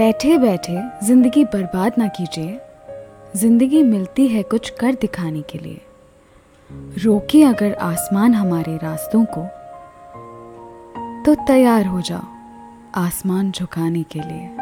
बैठे बैठे ज़िंदगी बर्बाद ना कीजिए। ज़िंदगी मिलती है कुछ कर दिखाने के लिए। रोके अगर आसमान हमारे रास्तों को तो तैयार हो जाओ आसमान झुकाने के लिए।